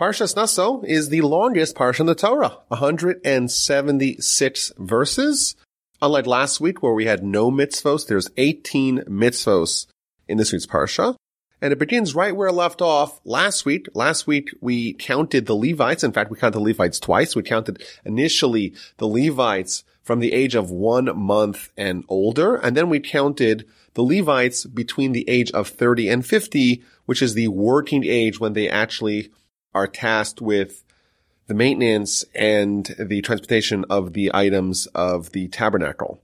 Parshas Naso is the longest parsha in the Torah, 176 verses. Unlike last week where we had no mitzvos, there's 18 mitzvos in this week's parsha. And it begins right where it left off last week. Last week we counted the Levites. In fact, we counted the Levites twice. We counted initially the Levites from the age of one month and older. And then we counted the Levites between the age of 30 and 50, which is the working age when they actually are tasked with the maintenance and the transportation of the items of the tabernacle.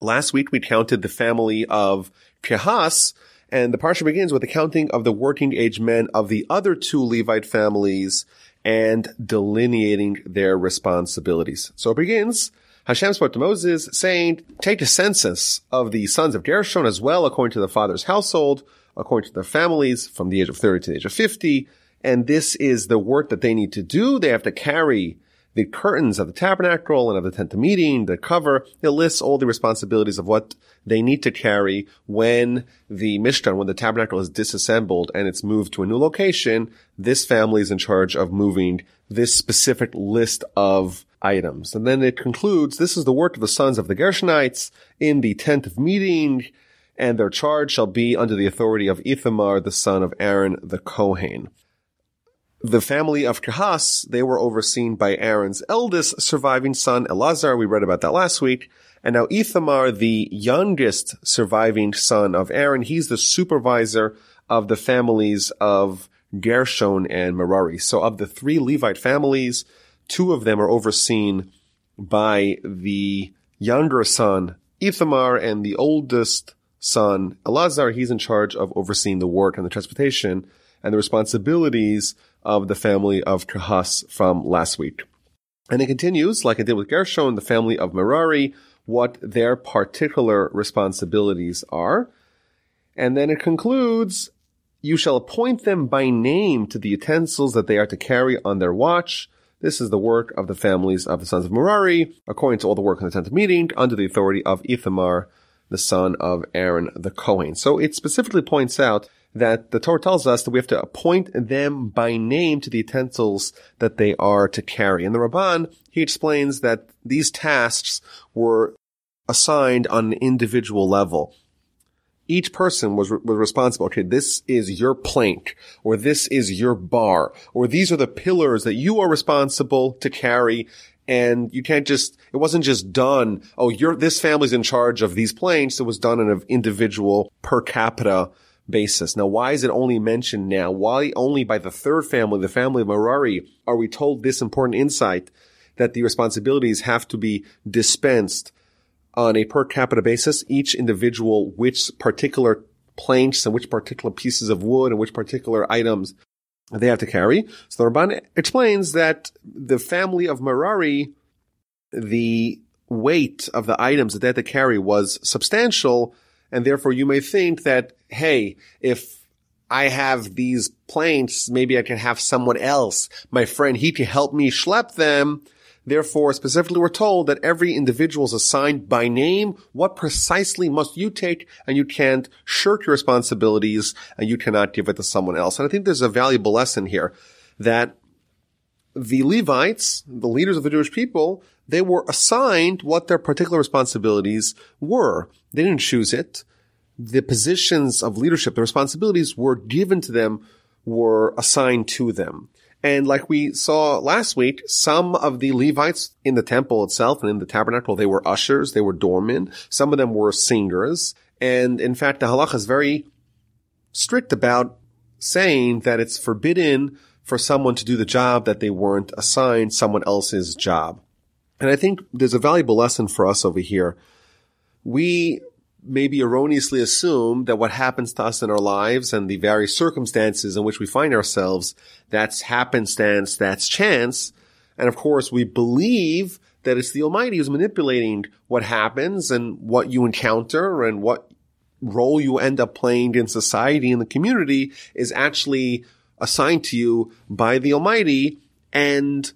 Last week we counted the family of Kehas, and the parsha begins with the counting of the working age men of the other two Levite families and delineating their responsibilities. So it begins, Hashem spoke to Moses saying, take a census of the sons of Gershon as well according to the father's household, according to their families from the age of 30 to the age of 50, and this is the work that they need to do. They have to carry the curtains of the tabernacle and of the tent of meeting, the cover. It lists all the responsibilities of what they need to carry when the Mishkan, when the tabernacle is disassembled and it's moved to a new location. This family is in charge of moving this specific list of items. And then it concludes, this is the work of the sons of the Gershonites in the tent of meeting, and their charge shall be under the authority of Ithamar, the son of Aaron the Kohen. The family of Kehas, they were overseen by Aaron's eldest surviving son, Elazar. We read about that last week. And now Ithamar, the youngest surviving son of Aaron, he's the supervisor of the families of Gershon and Merari. So of the three Levite families, two of them are overseen by the younger son, Ithamar, and the oldest son, Elazar. He's in charge of overseeing the work and the transportation and the responsibilities of the family of Kehas from last week. And it continues, like it did with Gershon, the family of Merari, what their particular responsibilities are. And then it concludes, you shall appoint them by name to the utensils that they are to carry on their watch. This is the work of the families of the sons of Merari, according to all the work in the tent of meeting, under the authority of Ithamar, the son of Aaron the Kohen. So it specifically points out that the Torah tells us that we have to appoint them by name to the utensils that they are to carry. And the Ramban, he explains that these tasks were assigned on an individual level. Each person was, was responsible. Okay, this is your plank, or this is your bar, or these are the pillars that you are responsible to carry. And you can't just, it wasn't just done, oh, you're, this family's in charge of these planks. It was done on an individual per capita basis. Now, why is it only mentioned now? Why only by the third family, the family of Merari, are we told this important insight that the responsibilities have to be dispensed on a per capita basis? Each individual, which particular planks and which particular pieces of wood and which particular items they have to carry. So the Ramban explains that the family of Merari, the weight of the items that they had to carry was substantial and therefore you may think that, hey, if I have these planks, maybe I can have someone else, my friend, he can help me schlep them. Therefore, specifically we're told that every individual is assigned by name. What precisely must you take? And you can't shirk your responsibilities and you cannot give it to someone else. And I think there's a valuable lesson here that the Levites, the leaders of the Jewish people, they were assigned what their particular responsibilities were. They didn't choose it. The positions of leadership, the responsibilities were given to them, were assigned to them. And like we saw last week, some of the Levites in the temple itself and in the tabernacle, they were ushers, they were doormen. Some of them were singers. And in fact, the halacha is very strict about saying that it's forbidden for someone to do the job that they weren't assigned someone else's job. And I think there's a valuable lesson for us over here. We maybe erroneously assume that what happens to us in our lives and the various circumstances in which we find ourselves, that's happenstance, that's chance. And of course, we believe that it's the Almighty who's manipulating what happens and what you encounter and what role you end up playing in society and the community is actually assigned to you by the Almighty. And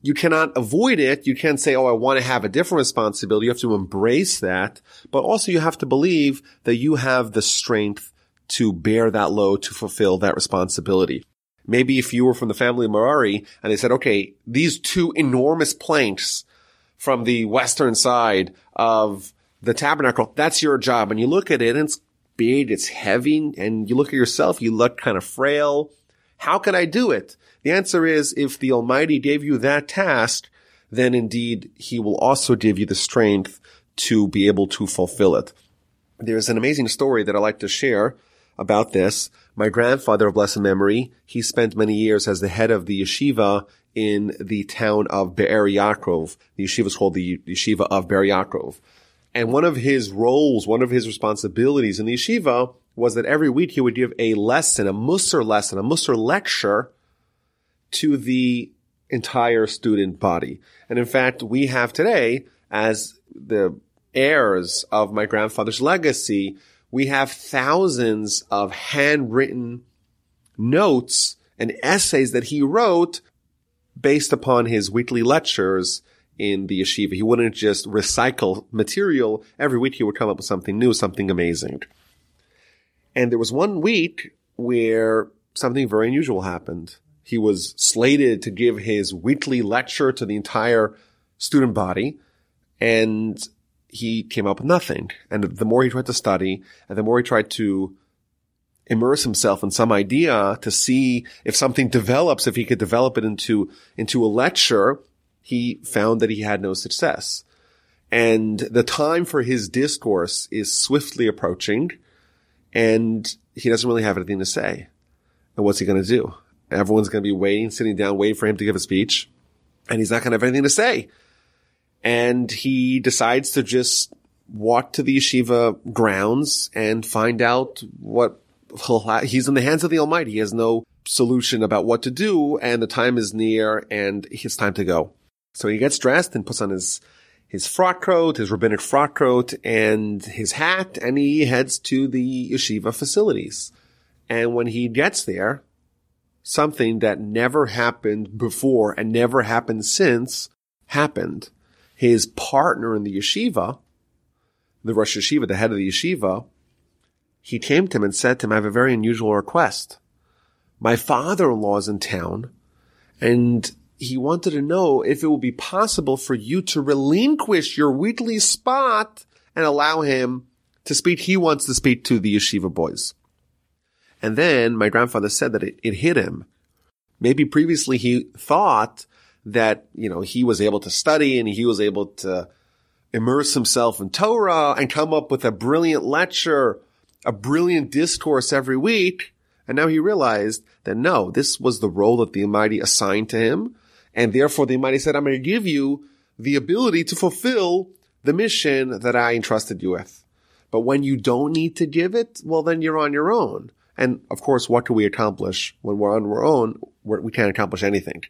you cannot avoid it. You can't say, Oh, I want to have a different responsibility. You have to embrace that, but also you have to believe that you have the strength to bear that load, to fulfill that responsibility. Maybe if you were from the family of Merari and they said, okay, these two enormous planks from the western side of the tabernacle, that's your job. And you look at it and it's big, it's heavy, and you look at yourself, you look kind of frail. How can I do it? The answer is if the Almighty gave you that task, then indeed he will also give you the strength to be able to fulfill it. There's an amazing story that I like to share about this. My grandfather of blessed memory, he spent many years as the head of the yeshiva in the town of Be'er Yaakov. The yeshiva is called the yeshiva of Be'er Yaakov. And one of his roles, one of his responsibilities in the yeshiva was that every week he would give a lesson, a Musar lesson, a Musar lecture to the entire student body. And in fact, we have today, as the heirs of my grandfather's legacy, we have thousands of handwritten notes and essays that he wrote based upon his weekly lectures in the yeshiva. He wouldn't just recycle material. Every week he would come up with something new, something amazing. And there was one week where something very unusual happened. He was slated to give his weekly lecture to the entire student body and he came up with nothing. And the more he tried to study and the more he tried to immerse himself in some idea to see if something develops, if he could develop it into, into a lecture, he found that he had no success. And the time for his discourse is swiftly approaching and he doesn't really have anything to say. And what's he going to do? Everyone's going to be waiting, sitting down, waiting for him to give a speech and he's not going to have anything to say. And he decides to just walk to the yeshiva grounds and find out what he's in the hands of the Almighty. He has no solution about what to do and the time is near and it's time to go. So he gets dressed and puts on his his frock coat, his rabbinic frock coat, and his hat, and he heads to the yeshiva facilities. And when he gets there, something that never happened before and never happened since happened. His partner in the yeshiva, the Rosh Yeshiva, the head of the yeshiva, he came to him and said to him, I have a very unusual request. My father-in-law is in town and he wanted to know if it would be possible for you to relinquish your weekly spot and allow him to speak. He wants to speak to the yeshiva boys. And then my grandfather said that it, it hit him. Maybe previously he thought that, you know, he was able to study and he was able to immerse himself in Torah and come up with a brilliant lecture, a brilliant discourse every week. And now he realized that no, this was the role that the Almighty assigned to him. And therefore the Almighty said, I'm going to give you the ability to fulfill the mission that I entrusted you with. But when you don't need to give it, well, then you're on your own. And of course, what can we accomplish when we're on our own? We're, we can not accomplish anything.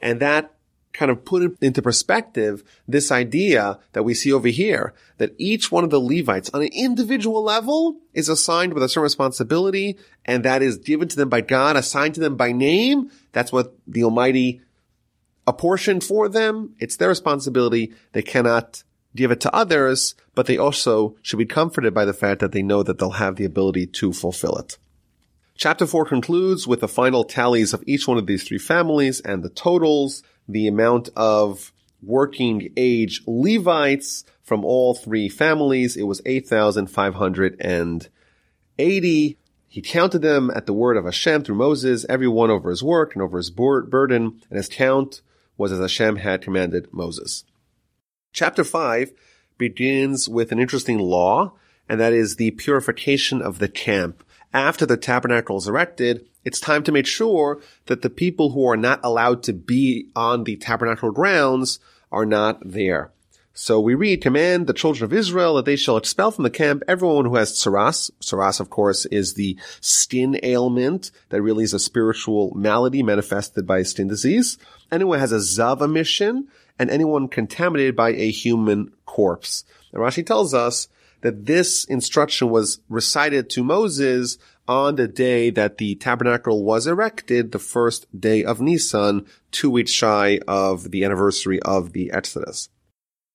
And that kind of put into perspective this idea that we see over here, that each one of the Levites on an individual level is assigned with a certain responsibility, and that is given to them by God, assigned to them by name. That's what the Almighty apportioned for them. It's their responsibility. They cannot give it to others, but they also should be comforted by the fact that they know that they'll have the ability to fulfill it. Chapter 4 concludes with the final tallies of each one of these three families and the totals, the amount of working age Levites from all three families. It was 8,580. He counted them at the word of Hashem through Moses, every one over his work and over his burden, and his count was as Hashem had commanded Moses. Chapter 5 begins with an interesting law, and that is the purification of the camp. After the tabernacle is erected, it's time to make sure that the people who are not allowed to be on the tabernacle grounds are not there. So we read, command the children of Israel that they shall expel from the camp everyone who has tsaras. Tsaras, of course, is the skin ailment that really is a spiritual malady manifested by skin disease. Anyone has a zav emission and anyone contaminated by a human corpse. And Rashi tells us that this instruction was recited to Moses on the day that the tabernacle was erected, the first day of Nisan, two weeks shy of the anniversary of the Exodus.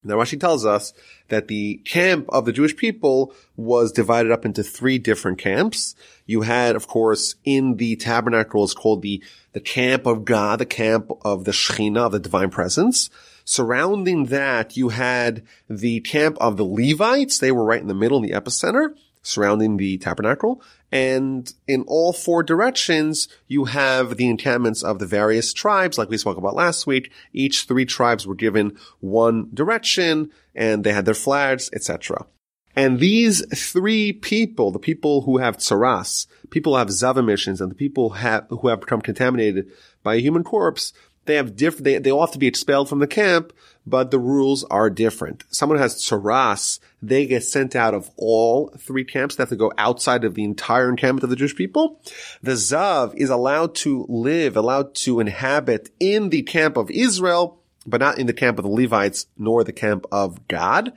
Now Rashi tells us that the camp of the Jewish people was divided up into three different camps. You had, of course, in the tabernacle is called the, the camp of God, the camp of the Shekhinah, the divine presence. Surrounding that, you had the camp of the Levites. They were right in the middle, in the epicenter, surrounding the tabernacle. And in all four directions, you have the encampments of the various tribes, like we spoke about last week. Each three tribes were given one direction and they had their flags, etc. And these three people, the people who have tsaras, people who have zav emissions, and the people have, who have become contaminated by a human corpse, they have different, they, they all have to be expelled from the camp, but the rules are different. Someone has tsaras, they get sent out of all three camps. They have to go outside of the entire encampment of the Jewish people. The Zav is allowed to live, allowed to inhabit in the camp of Israel, but not in the camp of the Levites, nor the camp of God.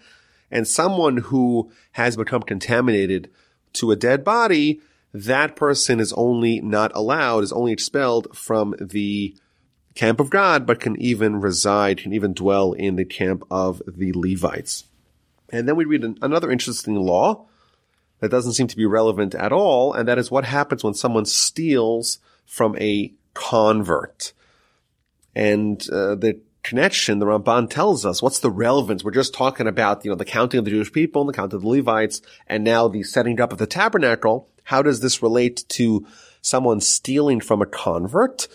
And someone who has become contaminated to a dead body, that person is only not allowed, is only expelled from the camp of God, but can even reside, can even dwell in the camp of the Levites. And then we read an, another interesting law that doesn't seem to be relevant at all, and that is what happens when someone steals from a convert. And uh, the connection, the Ramban tells us, what's the relevance? We're just talking about, you know, the counting of the Jewish people and the counting of the Levites, and now the setting up of the tabernacle. How does this relate to someone stealing from a convert?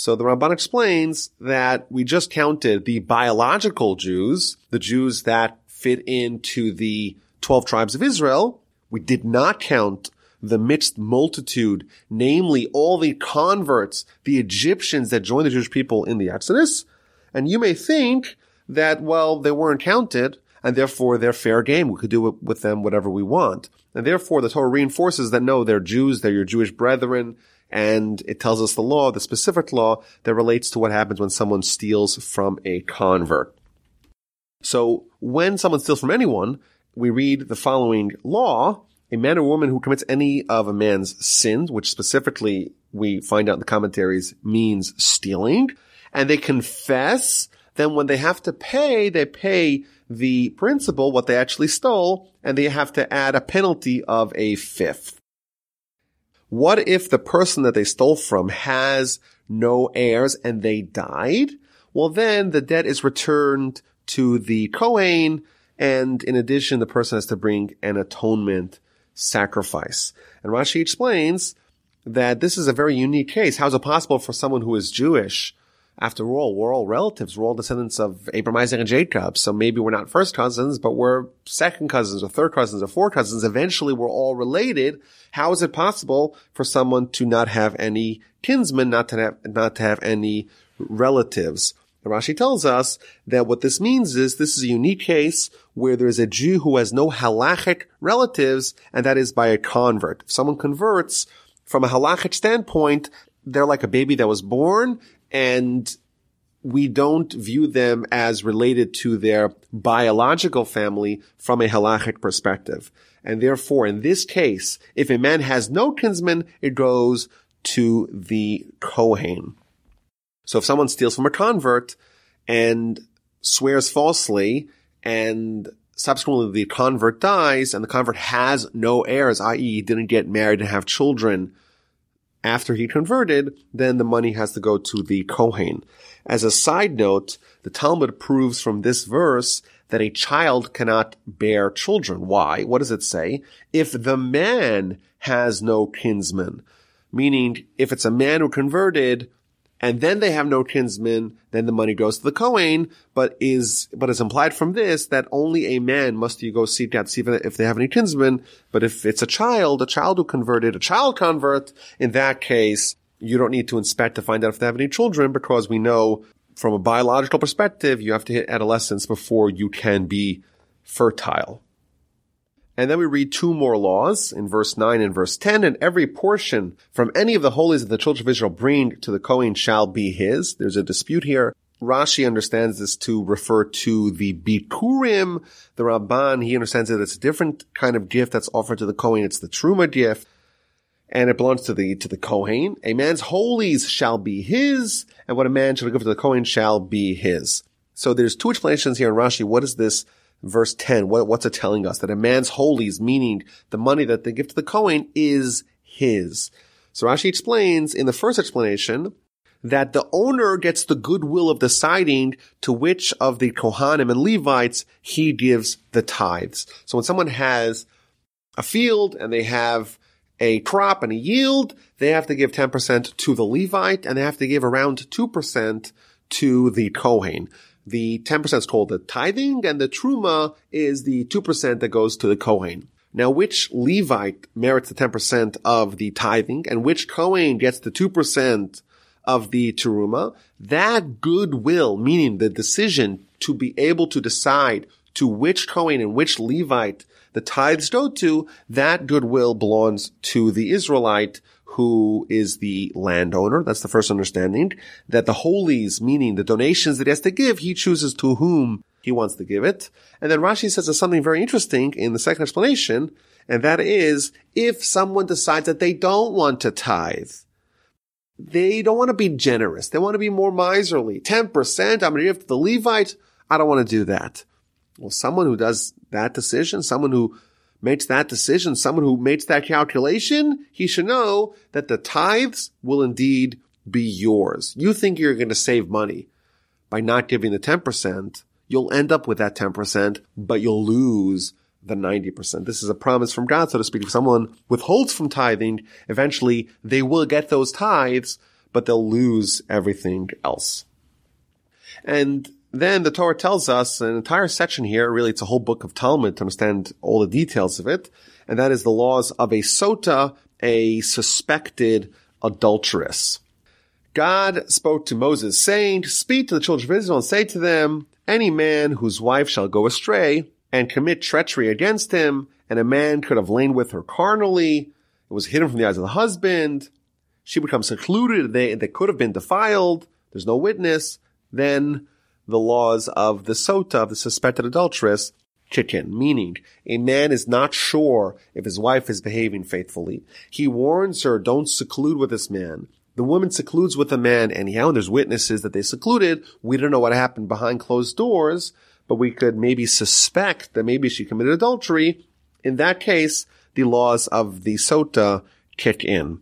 So the Ramban explains that we just counted the biological Jews, the Jews that fit into the 12 tribes of Israel. We did not count the mixed multitude, namely all the converts, the Egyptians that joined the Jewish people in the Exodus. And you may think that, well, they weren't counted and therefore they're fair game. We could do with them whatever we want. And therefore the Torah reinforces that no, they're Jews, they're your Jewish brethren, and it tells us the law, the specific law that relates to what happens when someone steals from a convert. So when someone steals from anyone, we read the following law. A man or woman who commits any of a man's sins, which specifically we find out in the commentaries means stealing, and they confess, then when they have to pay, they pay the principal what they actually stole, and they have to add a penalty of a fifth. What if the person that they stole from has no heirs and they died? Well, then the debt is returned to the Kohen. And in addition, the person has to bring an atonement sacrifice. And Rashi explains that this is a very unique case. How is it possible for someone who is Jewish after all, we're all relatives. We're all descendants of Abraham, Isaac, and Jacob. So maybe we're not first cousins, but we're second cousins or third cousins or fourth cousins. Eventually we're all related. How is it possible for someone to not have any kinsmen, not to have, not to have any relatives? Rashi tells us that what this means is this is a unique case where there is a Jew who has no halachic relatives, and that is by a convert. If someone converts from a halachic standpoint, they're like a baby that was born and we don't view them as related to their biological family from a halachic perspective. And therefore, in this case, if a man has no kinsman, it goes to the Kohen. So if someone steals from a convert and swears falsely and subsequently the convert dies and the convert has no heirs, i.e. didn't get married and have children after he converted, then the money has to go to the Kohen. As a side note, the Talmud proves from this verse that a child cannot bear children. Why? What does it say? If the man has no kinsman, meaning if it's a man who converted, and then they have no kinsman, then the money goes to the Kohen, but is, but is implied from this that only a man must you go seek out, see if they have any kinsmen, but if it's a child, a child who converted, a child convert, in that case, you don't need to inspect to find out if they have any children because we know from a biological perspective, you have to hit adolescence before you can be fertile. And then we read two more laws in verse 9 and verse 10. And every portion from any of the holies that the children of Israel bring to the Kohen shall be his. There's a dispute here. Rashi understands this to refer to the Bikurim. The Ramban, he understands that it's a different kind of gift that's offered to the Kohen. It's the Truma gift. And it belongs to the, to the Kohen. A man's holies shall be his, and what a man shall give to the Kohen shall be his. So there's two explanations here in Rashi. What is this verse 10? What, what's it telling us? That a man's holies, meaning the money that they give to the Kohen is his. So Rashi explains in the first explanation that the owner gets the goodwill of deciding to which of the Kohanim and Levites he gives the tithes. So when someone has a field and they have a crop and a yield, they have to give 10% to the Levite and they have to give around 2% to the Kohen. The 10% is called the tithing and the truma is the 2% that goes to the Kohen. Now, which Levite merits the 10% of the tithing and which Kohen gets the 2% of the teruma? That goodwill, meaning the decision to be able to decide to which Kohen and which Levite the tithes go to, that goodwill belongs to the Israelite who is the landowner. That's the first understanding. That the holies, meaning the donations that he has to give, he chooses to whom he wants to give it. And then Rashi says something very interesting in the second explanation, and that is if someone decides that they don't want to tithe, they don't want to be generous. They want to be more miserly. 10%, I'm going to give to the Levite. I don't want to do that. Well, someone who does that decision, someone who makes that decision, someone who makes that calculation, he should know that the tithes will indeed be yours. You think you're going to save money by not giving the 10%. You'll end up with that 10%, but you'll lose the 90%. This is a promise from God, so to speak. If someone withholds from tithing, eventually they will get those tithes, but they'll lose everything else. And then the Torah tells us an entire section here, really it's a whole book of Talmud to understand all the details of it, and that is the laws of a sota, a suspected adulteress. God spoke to Moses saying, speak to the children of Israel and say to them, any man whose wife shall go astray and commit treachery against him, and a man could have lain with her carnally, it was hidden from the eyes of the husband, she becomes secluded, they, they could have been defiled, there's no witness, then the laws of the sota, of the suspected adulteress, chicken, meaning a man is not sure if his wife is behaving faithfully. He warns her, don't seclude with this man. The woman secludes with the man anyhow, there's witnesses that they secluded. We don't know what happened behind closed doors, but we could maybe suspect that maybe she committed adultery. In that case, the laws of the sota kick in.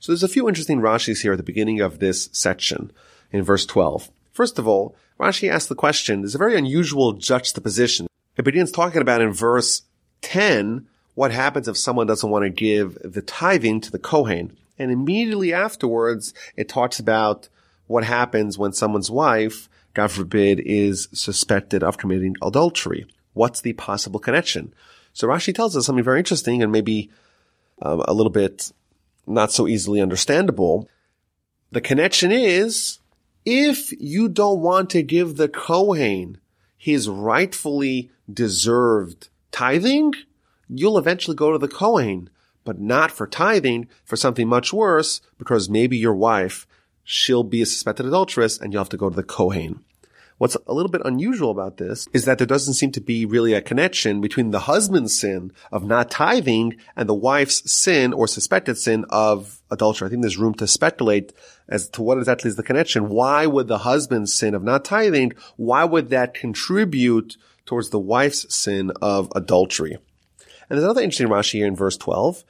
So there's a few interesting Rashis here at the beginning of this section in verse 12. First of all, Rashi asks the question, there's a very unusual juxtaposition. It begins talking about in verse 10 what happens if someone doesn't want to give the tithing to the Kohen. And immediately afterwards, it talks about what happens when someone's wife, God forbid, is suspected of committing adultery. What's the possible connection? So Rashi tells us something very interesting and maybe um, a little bit not so easily understandable. The connection is if you don't want to give the Kohen his rightfully deserved tithing, you'll eventually go to the Kohen, but not for tithing, for something much worse, because maybe your wife, she'll be a suspected adulteress and you'll have to go to the Kohen. What's a little bit unusual about this is that there doesn't seem to be really a connection between the husband's sin of not tithing and the wife's sin or suspected sin of adultery. I think there's room to speculate as to what exactly is the connection. Why would the husband's sin of not tithing, why would that contribute towards the wife's sin of adultery? And there's another interesting Rashi here in verse 12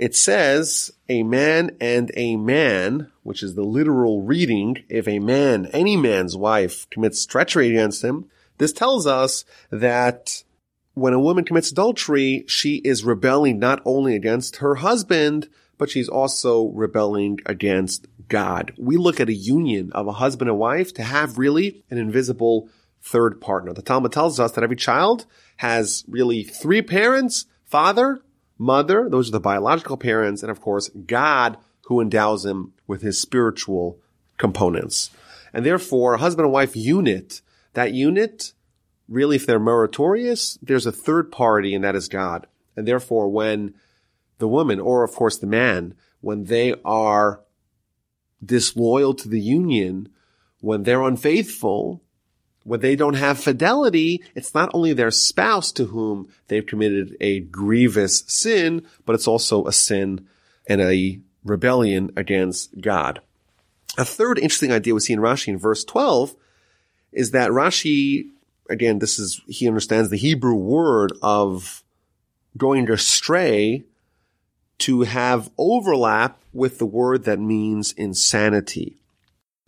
it says a man and a man, which is the literal reading. If a man, any man's wife commits treachery against him, this tells us that when a woman commits adultery, she is rebelling not only against her husband, but she's also rebelling against God. We look at a union of a husband and wife to have really an invisible third partner. The Talmud tells us that every child has really three parents, father, mother, those are the biological parents, and of course, God who endows him with his spiritual components. And therefore, a husband and wife unit, that unit, really, if they're meritorious, there's a third party, and that is God. And therefore, when the woman, or of course the man, when they are disloyal to the union, when they're unfaithful, when they don't have fidelity, it's not only their spouse to whom they've committed a grievous sin, but it's also a sin and a rebellion against God. A third interesting idea we see in Rashi in verse 12 is that Rashi, again, this is, he understands the Hebrew word of going astray to have overlap with the word that means insanity.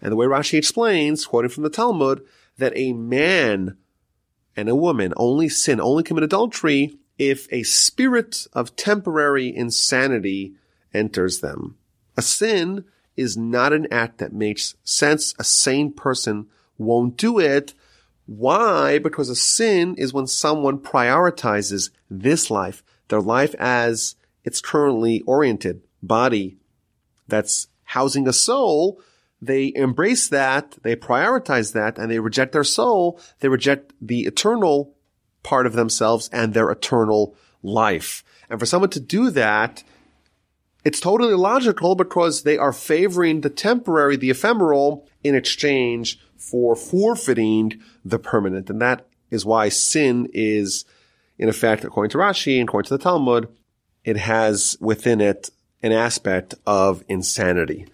And the way Rashi explains, quoting from the Talmud, that a man and a woman only sin, only commit adultery if a spirit of temporary insanity enters them. A sin is not an act that makes sense. A sane person won't do it. Why? Because a sin is when someone prioritizes this life, their life as it's currently oriented, body that's housing a soul. They embrace that, they prioritize that, and they reject their soul. They reject the eternal part of themselves and their eternal life. And for someone to do that, it's totally logical because they are favoring the temporary, the ephemeral in exchange for forfeiting the permanent. And that is why sin is, in effect, according to Rashi and according to the Talmud, it has within it an aspect of insanity.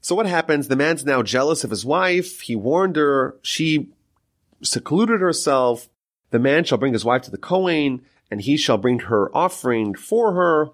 So what happens? The man's now jealous of his wife. He warned her. She secluded herself. The man shall bring his wife to the Kohen and he shall bring her offering for her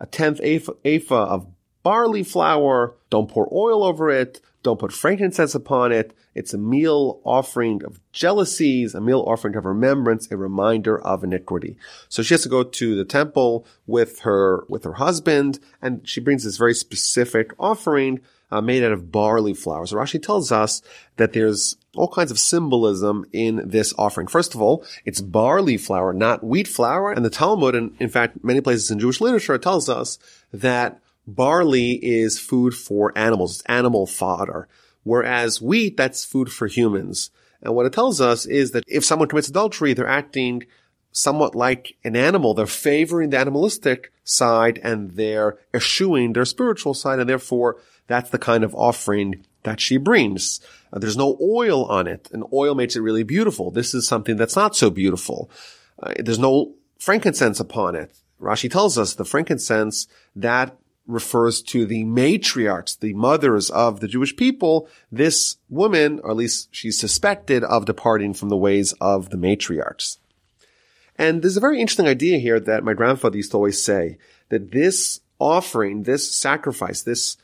a tenth ephah of barley flour. Don't pour oil over it. Don't put frankincense upon it. It's a meal offering of jealousies, a meal offering of remembrance, a reminder of iniquity. So she has to go to the temple with her, with her husband, and she brings this very specific offering uh, made out of barley flour. So Rashi tells us that there's all kinds of symbolism in this offering. First of all, it's barley flour, not wheat flour. And the Talmud, and in fact, many places in Jewish literature, tells us that barley is food for animals, it's animal fodder. Whereas wheat, that's food for humans. And what it tells us is that if someone commits adultery, they're acting somewhat like an animal. They're favoring the animalistic side and they're eschewing their spiritual side. And therefore, that's the kind of offering that she brings. Uh, there's no oil on it, and oil makes it really beautiful. This is something that's not so beautiful. Uh, there's no frankincense upon it. Rashi tells us the frankincense that refers to the matriarchs, the mothers of the Jewish people. This woman, or at least she's suspected of departing from the ways of the matriarchs. And there's a very interesting idea here that my grandfather used to always say that this offering, this sacrifice, this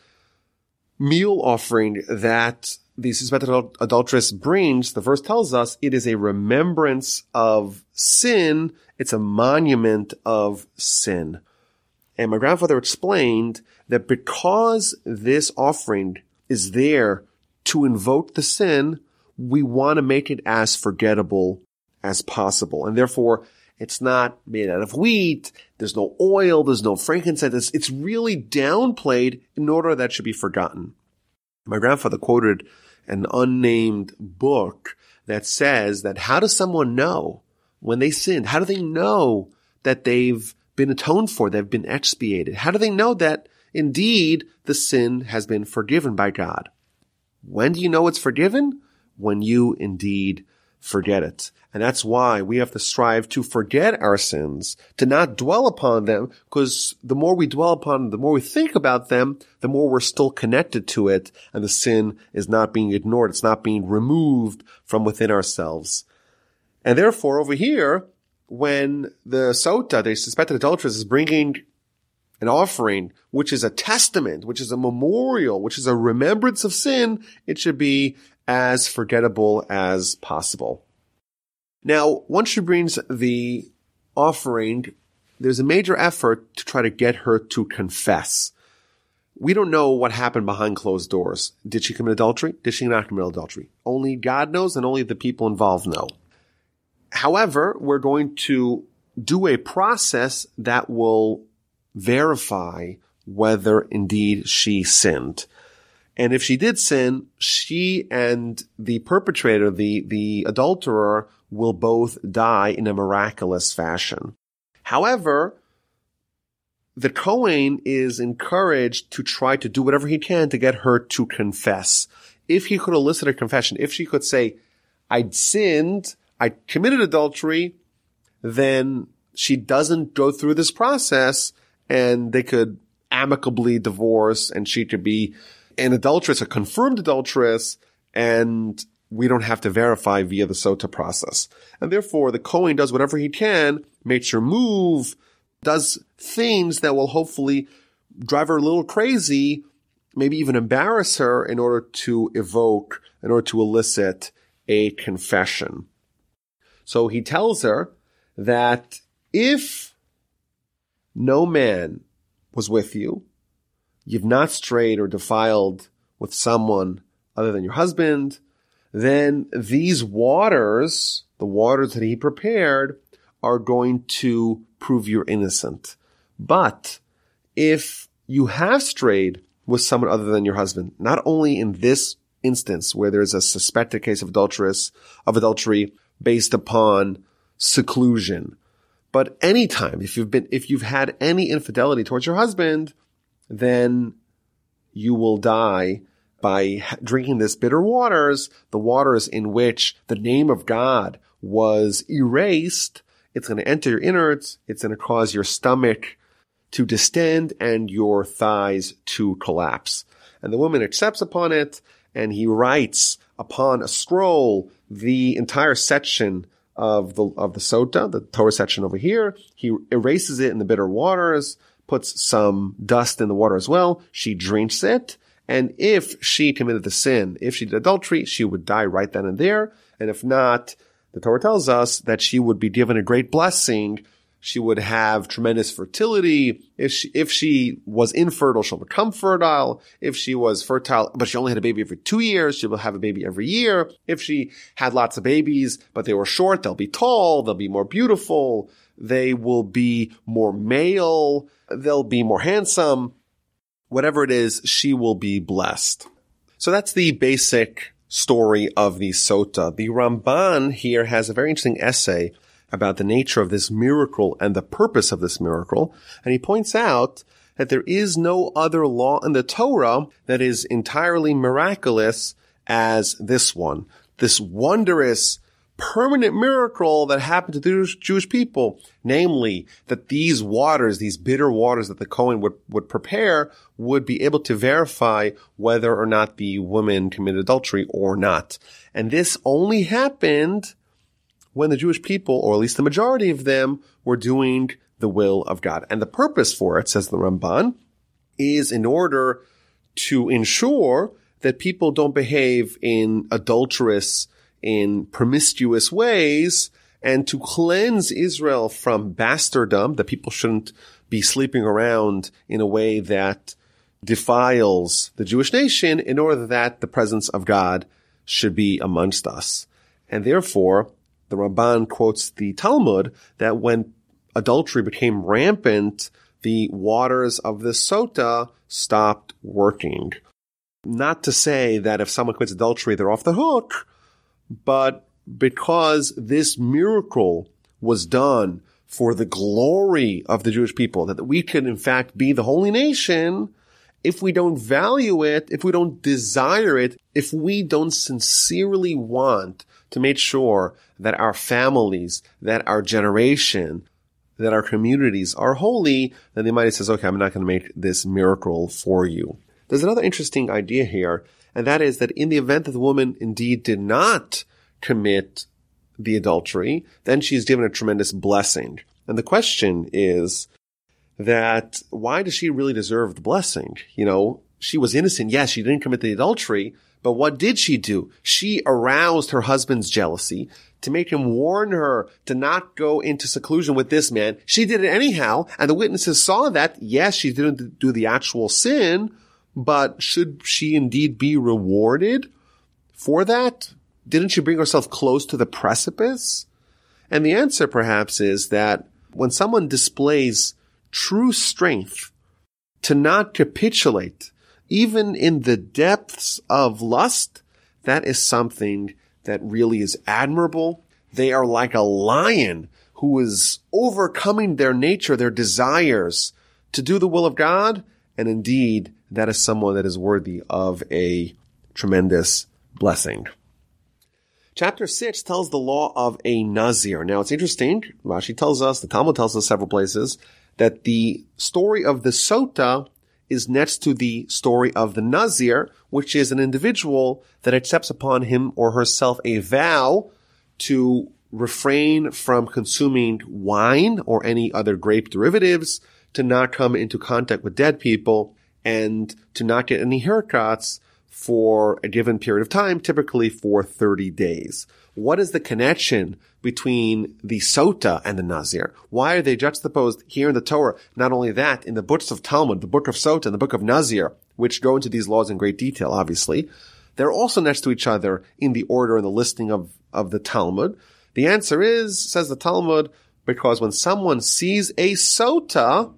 meal offering that the suspected adulteress brings, the verse tells us it is a remembrance of sin. It's a monument of sin. And my grandfather explained that because this offering is there to invoke the sin, we want to make it as forgettable as possible. And therefore, it's not made out of wheat. There's no oil. There's no frankincense. It's, really downplayed in order that should be forgotten. My grandfather quoted an unnamed book that says that how does someone know when they sinned? How do they know that they've been atoned for? They've been expiated. How do they know that indeed the sin has been forgiven by God? When do you know it's forgiven? When you indeed forget it. And that's why we have to strive to forget our sins, to not dwell upon them, because the more we dwell upon them, the more we think about them, the more we're still connected to it, and the sin is not being ignored. It's not being removed from within ourselves. And therefore, over here, when the sota, the suspected adulteress, is bringing an offering, which is a testament, which is a memorial, which is a remembrance of sin, it should be as forgettable as possible. Now, once she brings the offering, there's a major effort to try to get her to confess. We don't know what happened behind closed doors. Did she commit adultery? Did she not commit adultery? Only God knows and only the people involved know. However, we're going to do a process that will verify whether indeed she sinned. And if she did sin, she and the perpetrator, the, the adulterer, will both die in a miraculous fashion. However, the Kohen is encouraged to try to do whatever he can to get her to confess. If he could elicit a confession, if she could say, I'd sinned, I committed adultery, then she doesn't go through this process and they could amicably divorce and she could be an adulteress, a confirmed adulteress, and we don't have to verify via the SOTA process. And therefore, the Kohen does whatever he can, makes her move, does things that will hopefully drive her a little crazy, maybe even embarrass her in order to evoke, in order to elicit a confession. So he tells her that if no man was with you, you've not strayed or defiled with someone other than your husband, then these waters, the waters that he prepared, are going to prove you're innocent. But if you have strayed with someone other than your husband, not only in this instance where there's a suspected case of of adultery based upon seclusion, but anytime, if you've been, if you've had any infidelity towards your husband, then you will die by drinking this bitter waters, the waters in which the name of God was erased. It's going to enter your innards. It's going to cause your stomach to distend and your thighs to collapse. And the woman accepts upon it and he writes upon a scroll the entire section of the, of the sota, the Torah section over here. He erases it in the bitter waters, puts some dust in the water as well. She drinks it and if she committed the sin, if she did adultery, she would die right then and there. And if not, the Torah tells us that she would be given a great blessing. She would have tremendous fertility. If she, if she was infertile, she'll become fertile. If she was fertile, but she only had a baby every two years, she will have a baby every year. If she had lots of babies, but they were short, they'll be tall, they'll be more beautiful, they will be more male, they'll be more handsome whatever it is, she will be blessed. So that's the basic story of the Sota. The Ramban here has a very interesting essay about the nature of this miracle and the purpose of this miracle. And he points out that there is no other law in the Torah that is entirely miraculous as this one. This wondrous permanent miracle that happened to the Jewish people, namely that these waters, these bitter waters that the Kohen would, would prepare would be able to verify whether or not the woman committed adultery or not. And this only happened when the Jewish people, or at least the majority of them, were doing the will of God. And the purpose for it, says the Ramban, is in order to ensure that people don't behave in adulterous in promiscuous ways and to cleanse Israel from bastardom, that people shouldn't be sleeping around in a way that defiles the Jewish nation in order that the presence of God should be amongst us. And therefore, the Ramban quotes the Talmud that when adultery became rampant, the waters of the Sota stopped working. Not to say that if someone commits adultery, they're off the hook, but because this miracle was done for the glory of the Jewish people, that we could in fact be the holy nation, if we don't value it, if we don't desire it, if we don't sincerely want to make sure that our families, that our generation, that our communities are holy, then the Almighty says, okay, I'm not going to make this miracle for you. There's another interesting idea here and that is that in the event that the woman indeed did not commit the adultery, then she's given a tremendous blessing. And the question is that why does she really deserve the blessing? You know, she was innocent. Yes, she didn't commit the adultery, but what did she do? She aroused her husband's jealousy to make him warn her to not go into seclusion with this man. She did it anyhow, and the witnesses saw that. Yes, she didn't do the actual sin, but should she indeed be rewarded for that? Didn't she bring herself close to the precipice? And the answer perhaps is that when someone displays true strength to not capitulate, even in the depths of lust, that is something that really is admirable. They are like a lion who is overcoming their nature, their desires to do the will of God. And indeed, that is someone that is worthy of a tremendous blessing. Chapter 6 tells the law of a Nazir. Now it's interesting, Rashi tells us, the Talmud tells us several places, that the story of the Sota is next to the story of the Nazir, which is an individual that accepts upon him or herself a vow to refrain from consuming wine or any other grape derivatives, to not come into contact with dead people, and to not get any haircuts for a given period of time, typically for 30 days. What is the connection between the Sota and the Nazir? Why are they juxtaposed here in the Torah? Not only that, in the books of Talmud, the book of Sota and the book of Nazir, which go into these laws in great detail, obviously, they're also next to each other in the order and the listing of, of the Talmud. The answer is, says the Talmud, because when someone sees a Sota,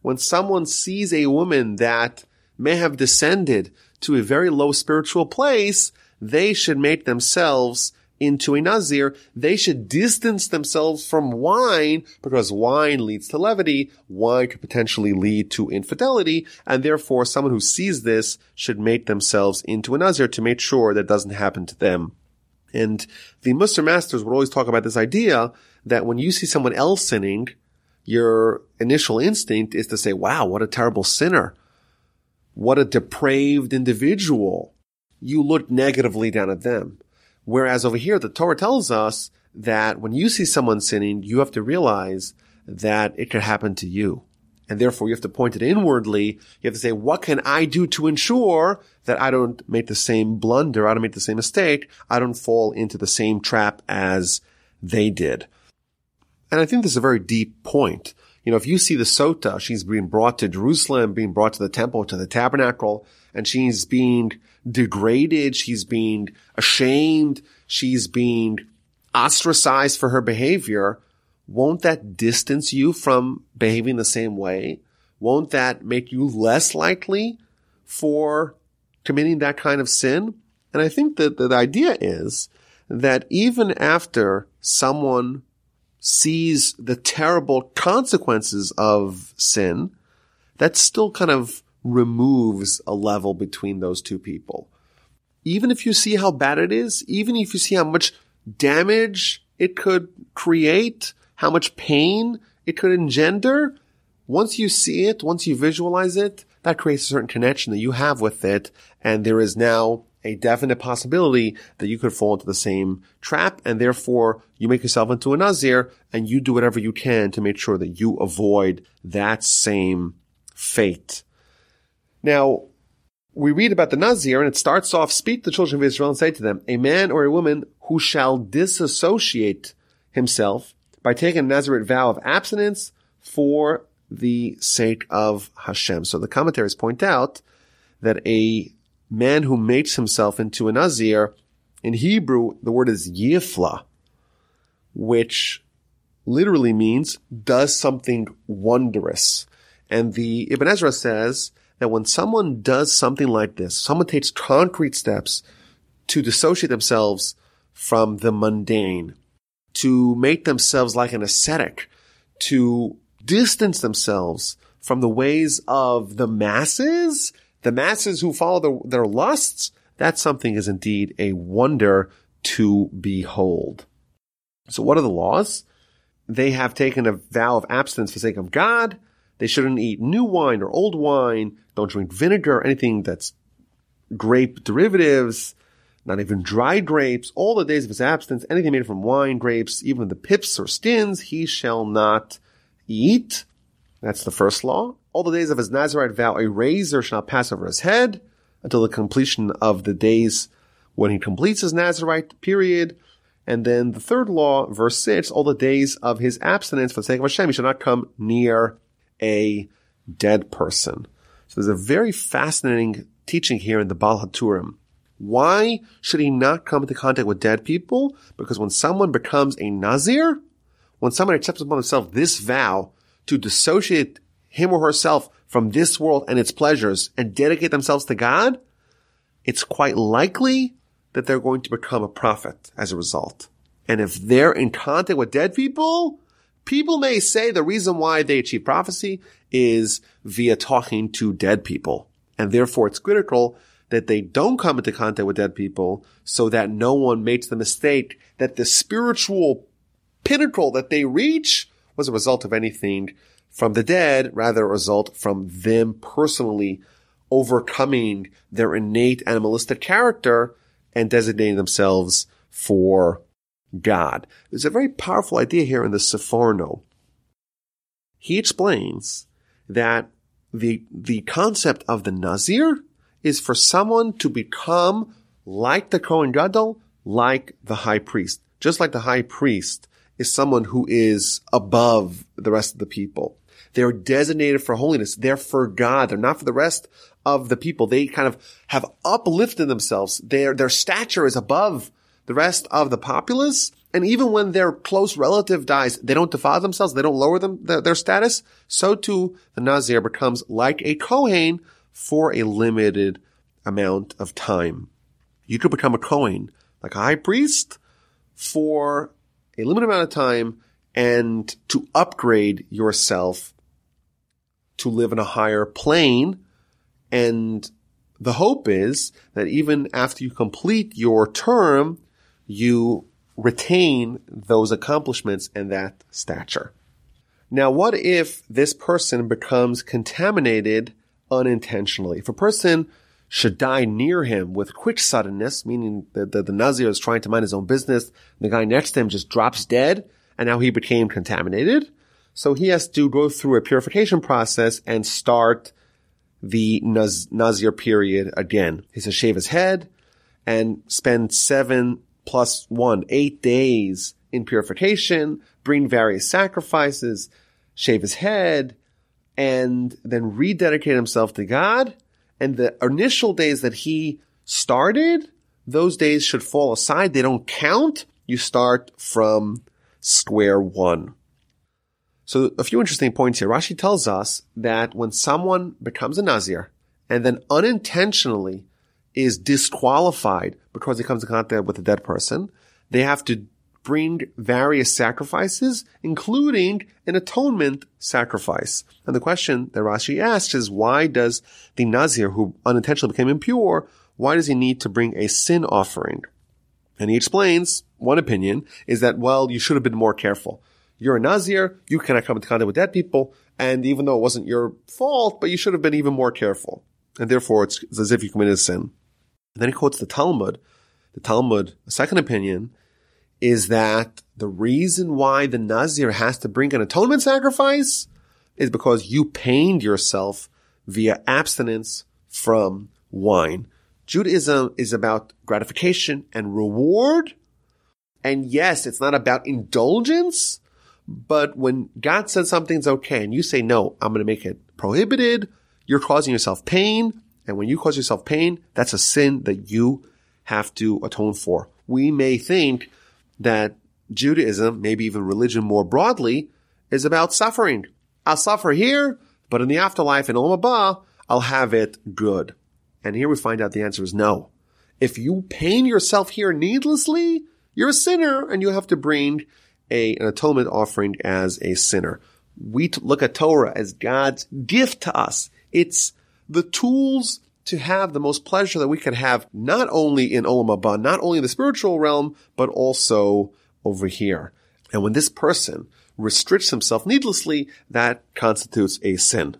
when someone sees a woman that may have descended to a very low spiritual place, they should make themselves into a Nazir, they should distance themselves from wine because wine leads to levity. Wine could potentially lead to infidelity. And therefore, someone who sees this should make themselves into a Nazir to make sure that doesn't happen to them. And the Musar masters would always talk about this idea that when you see someone else sinning, your initial instinct is to say, wow, what a terrible sinner. What a depraved individual. You look negatively down at them. Whereas over here, the Torah tells us that when you see someone sinning, you have to realize that it could happen to you. And therefore you have to point it inwardly. You have to say, what can I do to ensure that I don't make the same blunder? I don't make the same mistake. I don't fall into the same trap as they did. And I think this is a very deep point. You know, if you see the Sota, she's being brought to Jerusalem, being brought to the temple, to the tabernacle, and she's being degraded. She's being ashamed. She's being ostracized for her behavior. Won't that distance you from behaving the same way? Won't that make you less likely for committing that kind of sin? And I think that the idea is that even after someone sees the terrible consequences of sin, that still kind of removes a level between those two people. Even if you see how bad it is, even if you see how much damage it could create, how much pain it could engender, once you see it, once you visualize it, that creates a certain connection that you have with it. And there is now a definite possibility that you could fall into the same trap. And therefore you make yourself into a Nazir and you do whatever you can to make sure that you avoid that same fate. Now, we read about the Nazir and it starts off, speak to the children of Israel and say to them, a man or a woman who shall disassociate himself by taking a Nazarite vow of abstinence for the sake of Hashem. So the commentaries point out that a man who makes himself into a Nazir, in Hebrew, the word is Yifla, which literally means does something wondrous. And the Ibn Ezra says that when someone does something like this, someone takes concrete steps to dissociate themselves from the mundane, to make themselves like an ascetic, to distance themselves from the ways of the masses, the masses who follow the, their lusts, that something is indeed a wonder to behold. So what are the laws? They have taken a vow of abstinence for sake of God. They shouldn't eat new wine or old wine. Don't drink vinegar, or anything that's grape derivatives, not even dried grapes. All the days of his abstinence, anything made from wine, grapes, even the pips or skins, he shall not eat. That's the first law. All the days of his Nazarite vow, a razor shall pass over his head until the completion of the days when he completes his Nazarite period. And then the third law, verse 6, all the days of his abstinence for the sake of Hashem, he shall not come near a dead person. So there's a very fascinating teaching here in the Baal HaTurim. Why should he not come into contact with dead people? Because when someone becomes a Nazir, when someone accepts upon himself this vow to dissociate him or herself from this world and its pleasures and dedicate themselves to God, it's quite likely that they're going to become a prophet as a result. And if they're in contact with dead people, People may say the reason why they achieve prophecy is via talking to dead people. And therefore it's critical that they don't come into contact with dead people so that no one makes the mistake that the spiritual pinnacle that they reach was a result of anything from the dead, rather result from them personally overcoming their innate animalistic character and designating themselves for God. There's a very powerful idea here in the Seforno. He explains that the, the concept of the Nazir is for someone to become like the Kohen Gadol, like the high priest. Just like the high priest is someone who is above the rest of the people. They're designated for holiness. They're for God. They're not for the rest of the people. They kind of have uplifted themselves. Their, their stature is above the rest of the populace. And even when their close relative dies, they don't defile themselves. They don't lower them, their, their status. So too, the Nazir becomes like a Kohen for a limited amount of time. You could become a Kohen, like a high priest, for a limited amount of time and to upgrade yourself to live in a higher plane. And the hope is that even after you complete your term, you retain those accomplishments and that stature. Now, what if this person becomes contaminated unintentionally? If a person should die near him with quick suddenness, meaning that the, the Nazir is trying to mind his own business, the guy next to him just drops dead, and now he became contaminated. So he has to go through a purification process and start the Naz- Nazir period again. He has to shave his head and spend seven plus one, eight days in purification, bring various sacrifices, shave his head, and then rededicate himself to God. And the initial days that he started, those days should fall aside. They don't count. You start from square one. So a few interesting points here. Rashi tells us that when someone becomes a Nazir and then unintentionally is disqualified because he comes in contact with a dead person, they have to bring various sacrifices, including an atonement sacrifice. And the question that Rashi asks is, why does the Nazir who unintentionally became impure, why does he need to bring a sin offering? And he explains, one opinion is that, well, you should have been more careful. You're a Nazir, you cannot come into contact with dead people, and even though it wasn't your fault, but you should have been even more careful. And therefore it's, it's as if you committed a sin. And then he quotes the Talmud. The Talmud, a second opinion, is that the reason why the Nazir has to bring an atonement sacrifice is because you pained yourself via abstinence from wine. Judaism is about gratification and reward. And yes, it's not about indulgence, but when God says something's okay and you say, no, I'm going to make it prohibited, you're causing yourself pain. And when you cause yourself pain, that's a sin that you have to atone for. We may think that Judaism, maybe even religion more broadly, is about suffering. I'll suffer here, but in the afterlife in Olam Haba, I'll have it good. And here we find out the answer is no. If you pain yourself here needlessly, you're a sinner and you have to bring a, an atonement offering as a sinner. We look at Torah as God's gift to us. It's the tools to have the most pleasure that we can have, not only in Olam Haba, not only in the spiritual realm, but also over here. And when this person restricts himself needlessly, that constitutes a sin.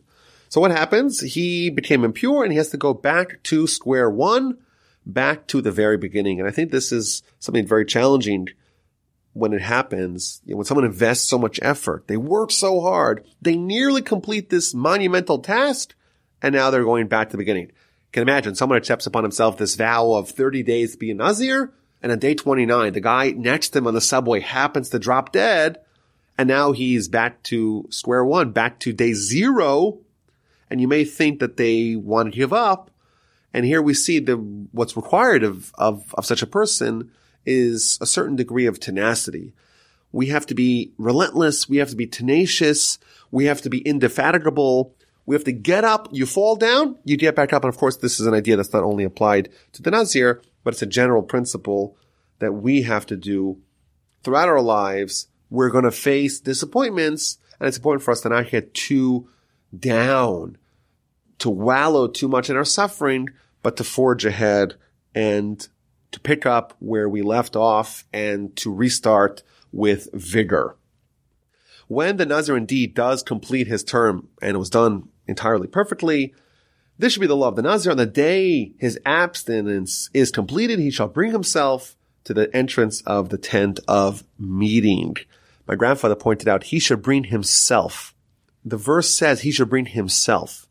So what happens? He became impure and he has to go back to square one, back to the very beginning. And I think this is something very challenging when it happens. You know, when someone invests so much effort, they work so hard, they nearly complete this monumental task, and now they're going back to the beginning. Can imagine someone accepts upon himself this vow of 30 days to be a Nazir, and on day 29, the guy next to him on the subway happens to drop dead, and now he's back to square one, back to day zero, and you may think that they want to give up. And here we see the, what's required of, of, of such a person is a certain degree of tenacity. We have to be relentless. We have to be tenacious. We have to be indefatigable. We have to get up. You fall down, you get back up. And of course, this is an idea that's not only applied to the Nazir, but it's a general principle that we have to do throughout our lives. We're going to face disappointments and it's important for us to not get too down to wallow too much in our suffering, but to forge ahead and to pick up where we left off and to restart with vigor. when the Nazir indeed does complete his term and it was done entirely perfectly, this should be the law of the Nazir. On the day his abstinence is completed, he shall bring himself to the entrance of the tent of meeting. My grandfather pointed out he should bring himself. The verse says he should bring himself.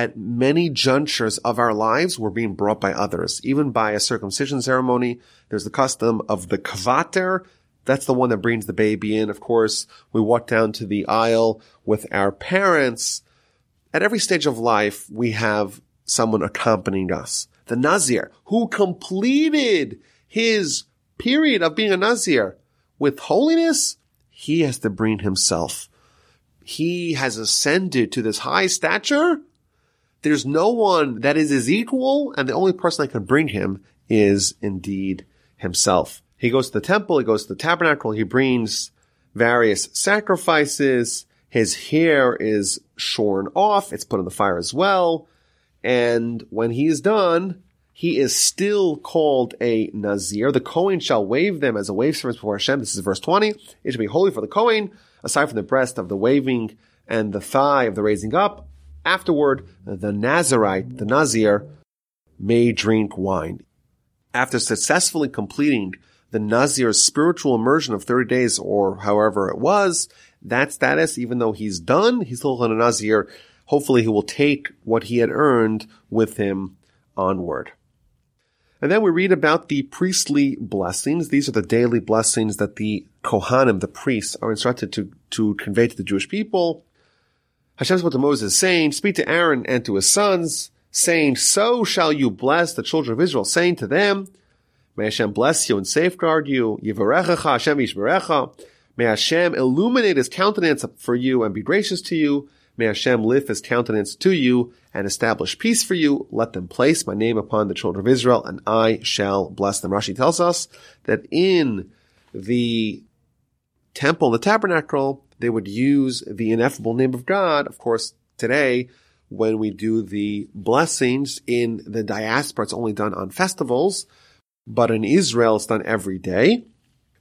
At many junctures of our lives, we're being brought by others. Even by a circumcision ceremony, there's the custom of the kvater. That's the one that brings the baby in. Of course, we walk down to the aisle with our parents. At every stage of life, we have someone accompanying us. The Nazir, who completed his period of being a Nazir with holiness, he has to bring himself. He has ascended to this high stature. There's no one that is his equal, and the only person that can bring him is indeed himself. He goes to the temple, he goes to the tabernacle, he brings various sacrifices, his hair is shorn off, it's put in the fire as well, and when he is done, he is still called a Nazir. The Kohen shall wave them as a wave service before Hashem. This is verse 20. It shall be holy for the Kohen, aside from the breast of the waving and the thigh of the raising up. Afterward, the Nazarite, the Nazir, may drink wine. After successfully completing the Nazir's spiritual immersion of 30 days or however it was, that status, even though he's done, he's still on a Nazir. Hopefully he will take what he had earned with him onward. And then we read about the priestly blessings. These are the daily blessings that the Kohanim, the priests, are instructed to, to convey to the Jewish people. Hashem spoke to Moses saying, speak to Aaron and to his sons, saying, so shall you bless the children of Israel, saying to them, may Hashem bless you and safeguard you. Yivarechacha Hashem yishmerecha. May Hashem illuminate his countenance for you and be gracious to you. May Hashem lift his countenance to you and establish peace for you. Let them place my name upon the children of Israel and I shall bless them. Rashi tells us that in the temple, the tabernacle, they would use the ineffable name of God. Of course, today, when we do the blessings in the diaspora, it's only done on festivals, but in Israel, it's done every day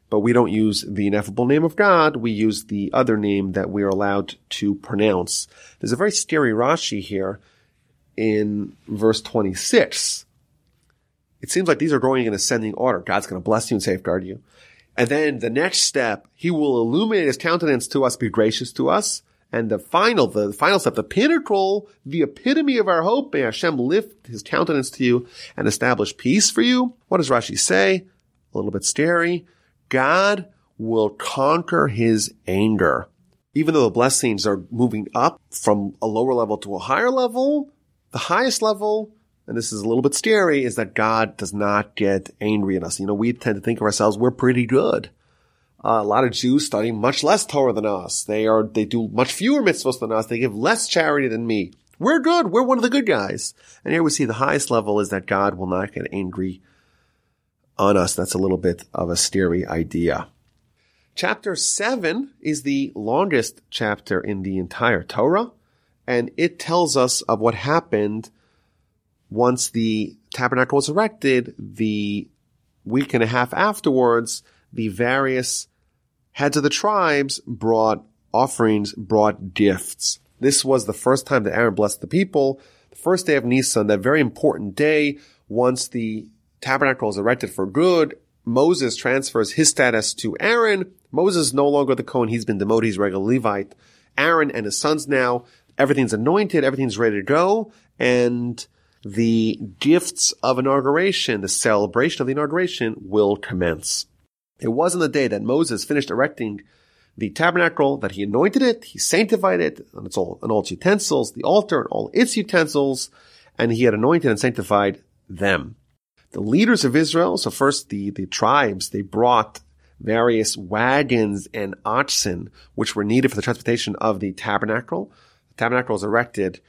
but we don't use the ineffable name of God. We use the other name that we are allowed to pronounce. There's a very scary Rashi here in verse 26. It seems like these are going in ascending order. God's going to bless you and safeguard you. And then the next step, he will illuminate his countenance to us, be gracious to us. And the final, the final step, the pinnacle, the epitome of our hope, may Hashem lift his countenance to you and establish peace for you. What does Rashi say? A little bit scary. God will conquer his anger. Even though the blessings are moving up from a lower level to a higher level, the highest level, and this is a little bit scary, is that God does not get angry at us. You know, we tend to think of ourselves, we're pretty good. Uh, a lot of Jews study much less Torah than us. They are, they do much fewer mitzvahs than us. They give less charity than me. We're good. We're one of the good guys. And here we see the highest level is that God will not get angry on us. That's a little bit of a scary idea. Chapter 7 is the longest chapter in the entire Torah, and it tells us of what happened once the tabernacle was erected, the week and a half afterwards, the various heads of the tribes brought offerings, brought gifts. This was the first time that Aaron blessed the people. The first day of Nisan, that very important day, once the tabernacle is erected for good. Moses transfers his status to Aaron. Moses is no longer the Cohen. He's been demoted. He's regular Levite. Aaron and his sons now, everything's anointed. Everything's ready to go. And the gifts of inauguration, the celebration of the inauguration will commence. It was on the day that Moses finished erecting the tabernacle that he anointed it, he sanctified it, and its all, and all its utensils, the altar and all its utensils, and he had anointed and sanctified them the leaders of Israel, so first the, the tribes, they brought various wagons and oxen, which were needed for the transportation of the tabernacle. The tabernacle was erected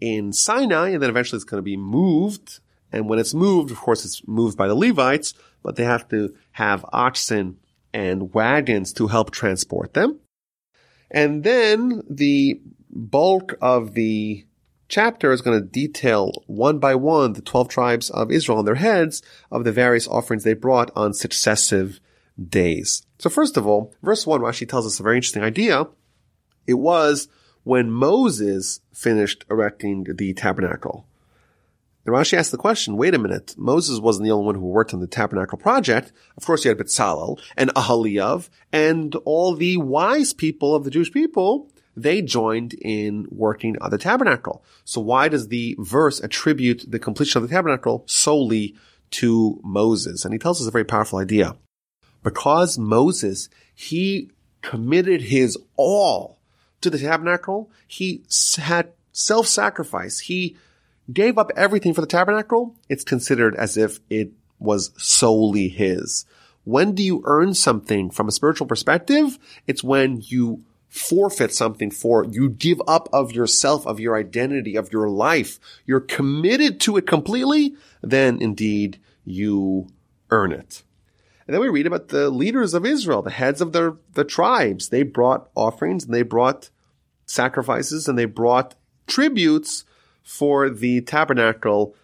in Sinai, and then eventually it's going to be moved. And when it's moved, of course, it's moved by the Levites, but they have to have oxen and wagons to help transport them. And then the bulk of the chapter is going to detail one by one the 12 tribes of Israel and their heads of the various offerings they brought on successive days. So first of all, verse 1 Rashi tells us a very interesting idea. It was when Moses finished erecting the tabernacle. And Rashi asked the question, wait a minute, Moses wasn't the only one who worked on the tabernacle project. Of course, you had Bezalel and Ahaliav and all the wise people of the Jewish people. They joined in working on the tabernacle. So why does the verse attribute the completion of the tabernacle solely to Moses? And he tells us a very powerful idea. Because Moses, he committed his all to the tabernacle. He had self-sacrifice. He gave up everything for the tabernacle, it's considered as if it was solely his. When do you earn something from a spiritual perspective? It's when you forfeit something for, you give up of yourself, of your identity, of your life. You're committed to it completely, then indeed you earn it. And then we read about the leaders of Israel, the heads of the, the tribes. They brought offerings and they brought sacrifices and they brought tributes for the tabernacle,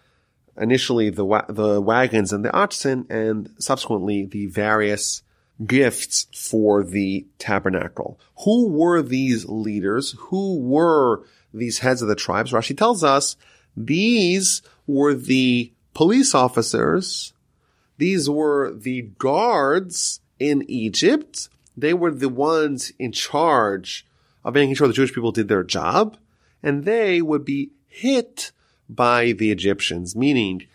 initially the, wa- the wagons and the oxen, and subsequently the various gifts for the tabernacle. Who were these leaders? Who were these heads of the tribes? Rashi tells us these were the police officers. These were the guards in Egypt. They were the ones in charge of making sure the Jewish people did their job. And they would be hit by the Egyptians, meaning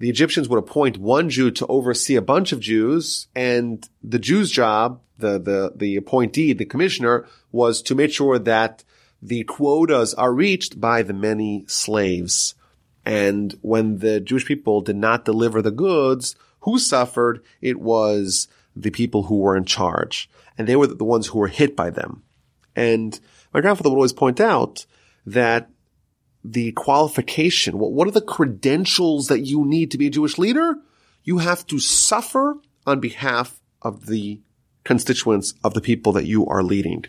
the Egyptians would appoint one Jew to oversee a bunch of Jews, and the Jew's job, the, the, the appointee, the commissioner, was to make sure that the quotas are reached by the many slaves. And when the Jewish people did not deliver the goods, who suffered? It was the people who were in charge. And they were the ones who were hit by them. And my grandfather would always point out that the qualification. What, are the credentials that you need to be a Jewish leader? You have to suffer on behalf of the constituents of the people that you are leading.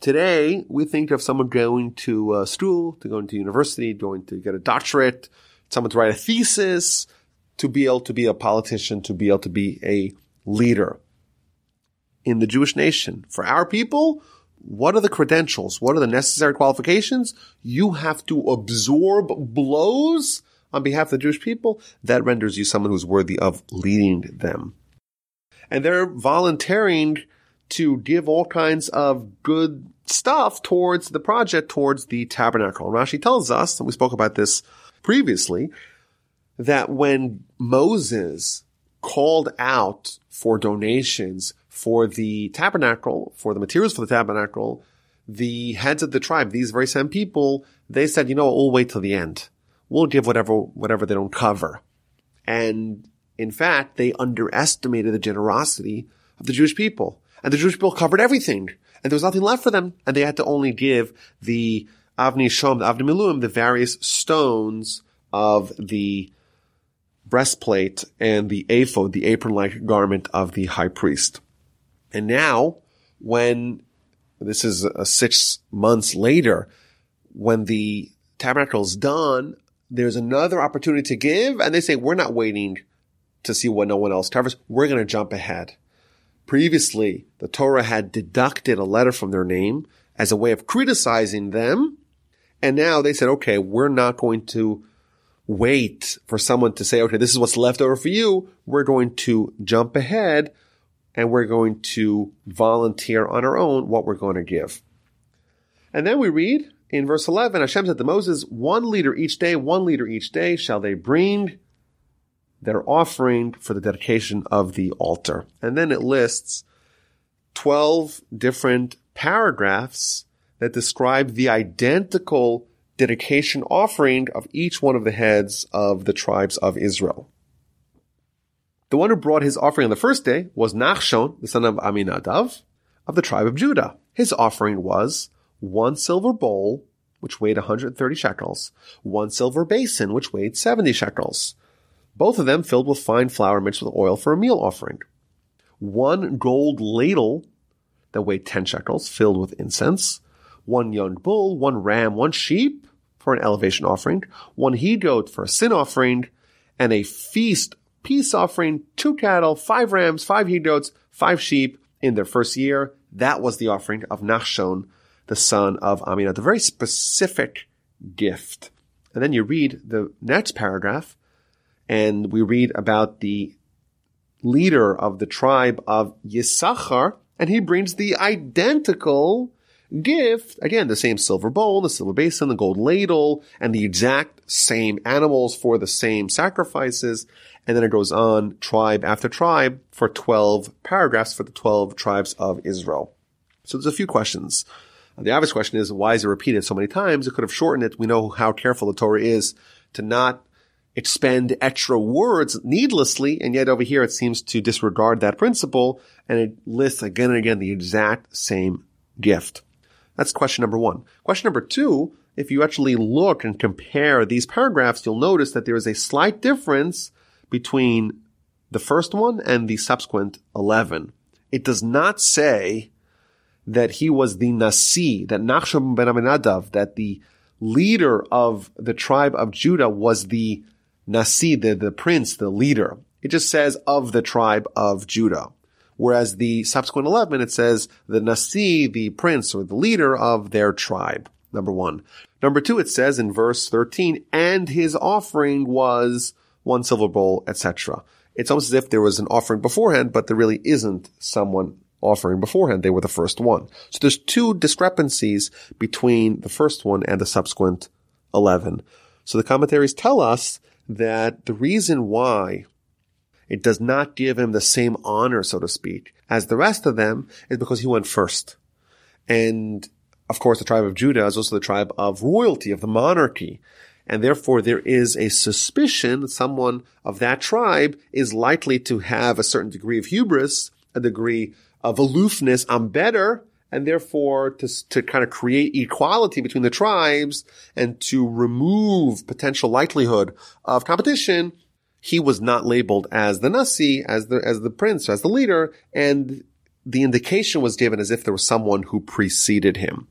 Today, we think of someone going to uh, school, to going to university, going to get a doctorate, someone to write a thesis, to be able to be a politician, to be able to be a leader. In the Jewish nation, for our people, what are the credentials? What are the necessary qualifications? You have to absorb blows on behalf of the Jewish people. That renders you someone who's worthy of leading them. And they're volunteering to give all kinds of good stuff towards the project, towards the tabernacle. And Rashi tells us, and we spoke about this previously, that when Moses called out for donations for the tabernacle, for the materials for the tabernacle, the heads of the tribe, these very same people, they said, you know we'll wait till the end. We'll give whatever, whatever they don't cover. And in fact, they underestimated the generosity of the Jewish people. And the Jewish people covered everything. And there was nothing left for them. And they had to only give the Avni Shom, the Avni Miluim, the various stones of the breastplate and the ephod, the apron-like garment of the high priest. And now, when this is uh, six months later, when the tabernacle is done, there's another opportunity to give, and they say, we're not waiting to see what no one else covers. We're going to jump ahead. Previously, the Torah had deducted a letter from their name as a way of criticizing them. And now they said, okay, we're not going to wait for someone to say, okay, this is what's left over for you. We're going to jump ahead and we're going to volunteer on our own what we're going to give. And then we read in verse 11, Hashem said to Moses, one leader each day, one leader each day shall they bring their offering for the dedication of the altar. And then it lists 12 different paragraphs that describe the identical dedication offering of each one of the heads of the tribes of Israel. The one who brought his offering on the first day was Nachshon, the son of Aminadav, of the tribe of Judah. His offering was one silver bowl, which weighed 130 shekels, one silver basin, which weighed 70 shekels, both of them filled with fine flour mixed with oil for a meal offering, one gold ladle that weighed 10 shekels, filled with incense, one young bull, one ram, one sheep for an elevation offering, one he goat for a sin offering, and a feast peace offering, two cattle, five rams, five he goats, five sheep in their first year. That was the offering of Nachshon, the son of Aminadab. A very specific gift. And then you read the next paragraph, and we read about the leader of the tribe of Yisachar, and he brings the identical gift. Again, the same silver bowl, the silver basin, the gold ladle, and the exact same animals for the same sacrifices. And then it goes on tribe after tribe for 12 paragraphs for the 12 tribes of Israel. So there's a few questions. Uh, the obvious question is, why is it repeated so many times? It could have shortened it. We know how careful the Torah is to not expend extra words needlessly, and yet over here it seems to disregard that principle, and it lists again and again the exact same gift. That's question number one. Question number two, if you actually look and compare these paragraphs, you'll notice that there is a slight difference between the first one and the subsequent 11. It does not say that he was the Nasi, that Nachshon ben Aminadav, that the leader of the tribe of Judah was the Nasi, the, the prince, the leader. It just says of the tribe of Judah. Whereas the subsequent 11, it says the Nasi, the prince or the leader of their tribe. Number one. Number two, it says in verse 13, and his offering was one silver bowl, etc. It's almost as if there was an offering beforehand, but there really isn't someone offering beforehand. They were the first one. So there's two discrepancies between the first one and the subsequent 11. So the commentaries tell us that the reason why it does not give him the same honor, so to speak, as the rest of them is because he went first. And of course, the tribe of Judah is also the tribe of royalty, of the monarchy. And therefore there is a suspicion that someone of that tribe is likely to have a certain degree of hubris, a degree of aloofness. I'm better. And therefore to, to kind of create equality between the tribes and to remove potential likelihood of competition, he was not labeled as the Nasi, as the, as the prince, as the leader, and the indication was given as if there was someone who preceded him.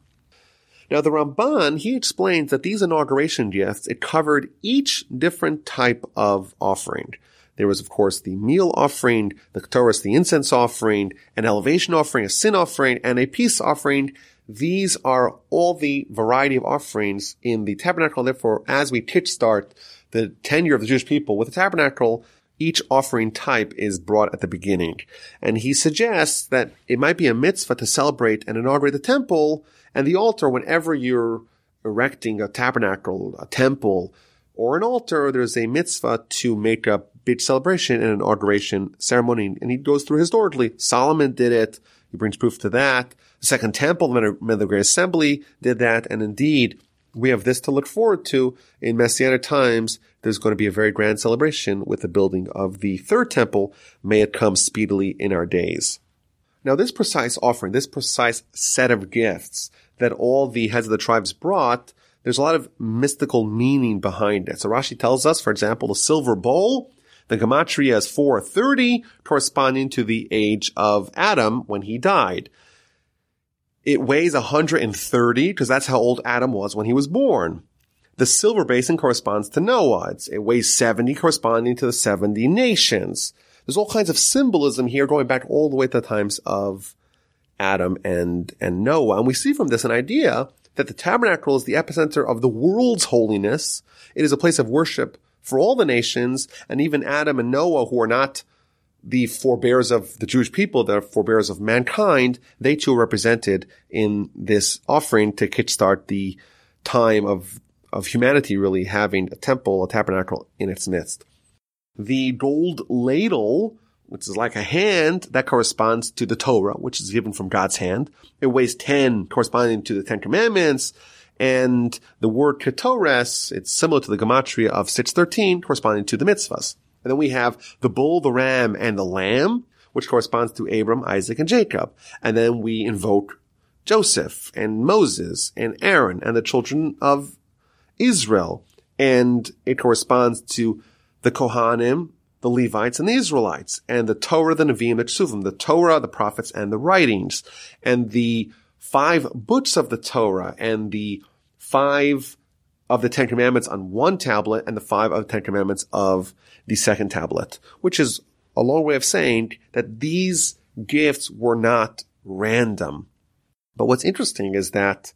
Now the Ramban, he explains that these inauguration gifts, it covered each different type of offering. There was, of course, the meal offering, the Ketores, the incense offering, an elevation offering, a sin offering, and a peace offering. These are all the variety of offerings in the tabernacle. Therefore, as we kickstart the tenure of the Jewish people with the tabernacle, each offering type is brought at the beginning. And he suggests that it might be a mitzvah to celebrate and inaugurate the temple and the altar whenever you're erecting a tabernacle, a temple, or an altar, there's a mitzvah to make a big celebration and an inauguration ceremony. And he goes through historically. Solomon did it. He brings proof to that. The Second Temple, the Great Assembly did that. And indeed, we have this to look forward to in Messianic times. There's going to be a very grand celebration with the building of the Third Temple. May it come speedily in our days. Now, this precise offering, this precise set of gifts that all the heads of the tribes brought, there's a lot of mystical meaning behind it. So Rashi tells us, for example, the silver bowl, the gematria is 430, corresponding to the age of Adam when he died. It weighs 130 because that's how old Adam was when he was born. The silver basin corresponds to Noah. It's, it weighs 70 corresponding to the 70 nations. There's all kinds of symbolism here going back all the way to the times of Adam and, and Noah. And we see from this an idea that the tabernacle is the epicenter of the world's holiness. It is a place of worship for all the nations and even Adam and Noah who are not the forebears of the Jewish people, the forebears of mankind, they too are represented in this offering to kickstart the time of, of humanity really having a temple, a tabernacle in its midst. The gold ladle which is like a hand that corresponds to the Torah, which is given from God's hand. It weighs 10 corresponding to the Ten Commandments. And the word ketores, it's similar to the gematria of 613 corresponding to the mitzvahs. And then we have the bull, the ram, and the lamb, which corresponds to Abram, Isaac, and Jacob. And then we invoke Joseph and Moses and Aaron and the children of Israel. And it corresponds to the Kohanim the Levites and the Israelites, and the Torah, the Nevi'im, the Ksuvim, the Torah, the prophets, and the writings, and the five books of the Torah, and the five of the Ten Commandments on one tablet and the five of the Ten Commandments of the second tablet, which is a long way of saying that these gifts were not random. But what's interesting is that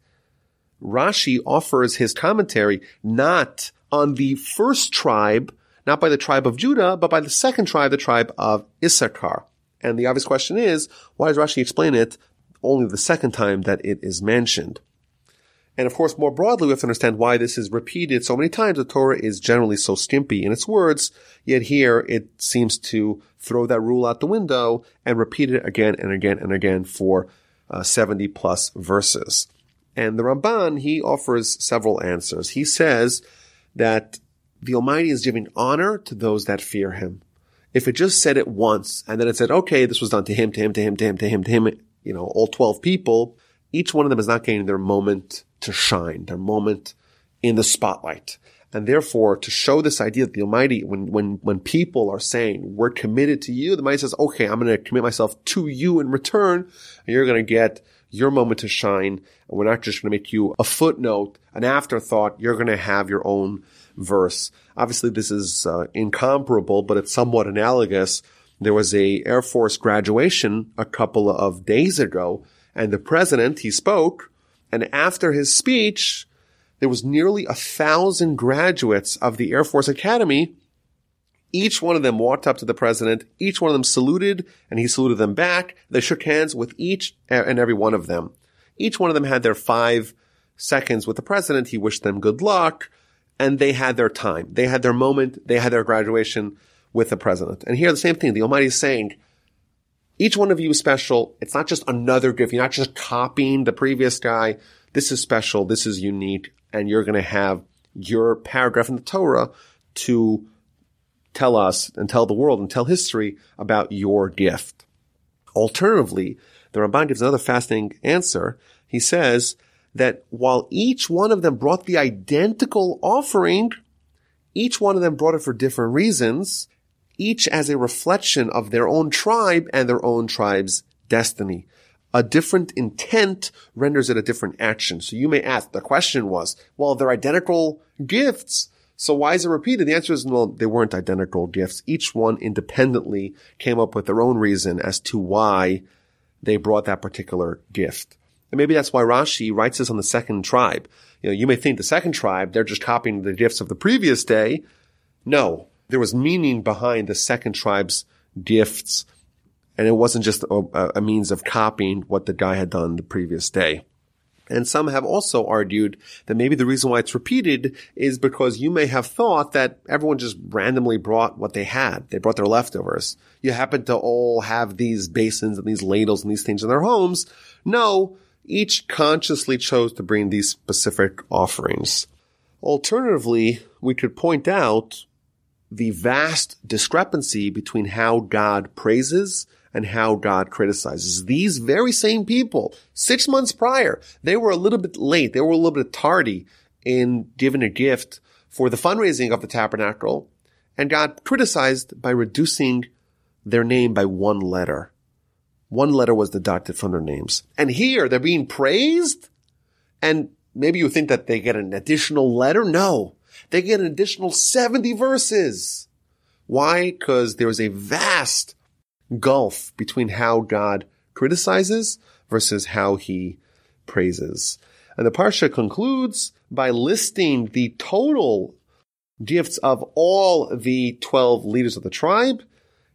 Rashi offers his commentary not on the first tribe, not by the tribe of Judah, but by the second tribe, the tribe of Issachar. And the obvious question is, why does Rashi explain it only the second time that it is mentioned? And of course, more broadly, we have to understand why this is repeated so many times. The Torah is generally so skimpy in its words, yet here it seems to throw that rule out the window and repeat it again and again and again for uh, 70 plus verses. And the Ramban, he offers several answers. He says that the Almighty is giving honor to those that fear Him. If it just said it once and then it said, okay, this was done to him, to him, to him, to him, to him, to him, you know, all 12 people, each one of them is not getting their moment to shine, their moment in the spotlight. And therefore, to show this idea that the Almighty, when, when, when people are saying, we're committed to you, the Almighty says, okay, I'm going to commit myself to you in return, and you're going to get your moment to shine. And we're not just going to make you a footnote, an afterthought. You're going to have your own verse. Obviously, this is uh, incomparable, but it's somewhat analogous. There was a Air Force graduation a couple of days ago, and the president, he spoke, and after his speech, there was nearly a thousand graduates of the Air Force Academy. Each one of them walked up to the president. Each one of them saluted and he saluted them back. They shook hands with each and every one of them. Each one of them had their five seconds with the president. He wished them good luck and they had their time. They had their moment. They had their graduation with the president. And here the same thing. The Almighty is saying, each one of you is special. It's not just another gift. You're not just copying the previous guy. This is special. This is unique and you're going to have your paragraph in the Torah to tell us and tell the world and tell history about your gift. Alternatively, the Ramban gives another fascinating answer. He says that while each one of them brought the identical offering, each one of them brought it for different reasons, each as a reflection of their own tribe and their own tribe's destiny a different intent renders it a different action. So you may ask, the question was, well, they're identical gifts. So why is it repeated? The answer is, well, they weren't identical gifts. Each one independently came up with their own reason as to why they brought that particular gift. And maybe that's why Rashi writes this on the second tribe. You know, you may think the second tribe, they're just copying the gifts of the previous day. No, there was meaning behind the second tribe's gifts and it wasn't just a, a means of copying what the guy had done the previous day. And some have also argued that maybe the reason why it's repeated is because you may have thought that everyone just randomly brought what they had. They brought their leftovers. You happen to all have these basins and these ladles and these things in their homes. No, each consciously chose to bring these specific offerings. Alternatively, we could point out the vast discrepancy between how God praises and how God criticizes. These very same people, six months prior, they were a little bit late. They were a little bit tardy in giving a gift for the fundraising of the tabernacle. And God criticized by reducing their name by one letter. One letter was deducted from their names. And here they're being praised. And maybe you think that they get an additional letter. No, they get an additional 70 verses. Why? Because there is a vast gulf between how God criticizes versus how he praises. And the Parsha concludes by listing the total gifts of all the 12 leaders of the tribe.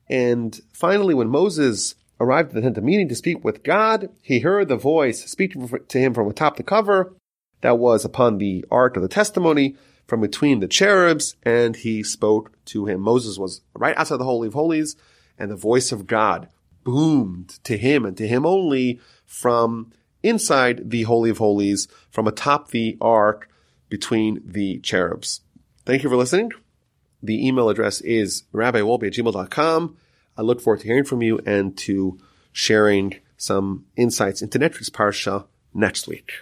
And finally, when Moses arrived at the tent of meeting to speak with God, he heard the voice speaking to him from atop the cover that was upon the ark of the testimony from between the cherubs, and he spoke to him. Moses was right outside the Holy of Holies, and the voice of God boomed to him and to him only from inside the Holy of Holies, from atop the ark between the cherubs. Thank you for listening. The email address is rabbiwolbe at gmail.com. I look forward to hearing from you and to sharing some insights into week's Parsha next week.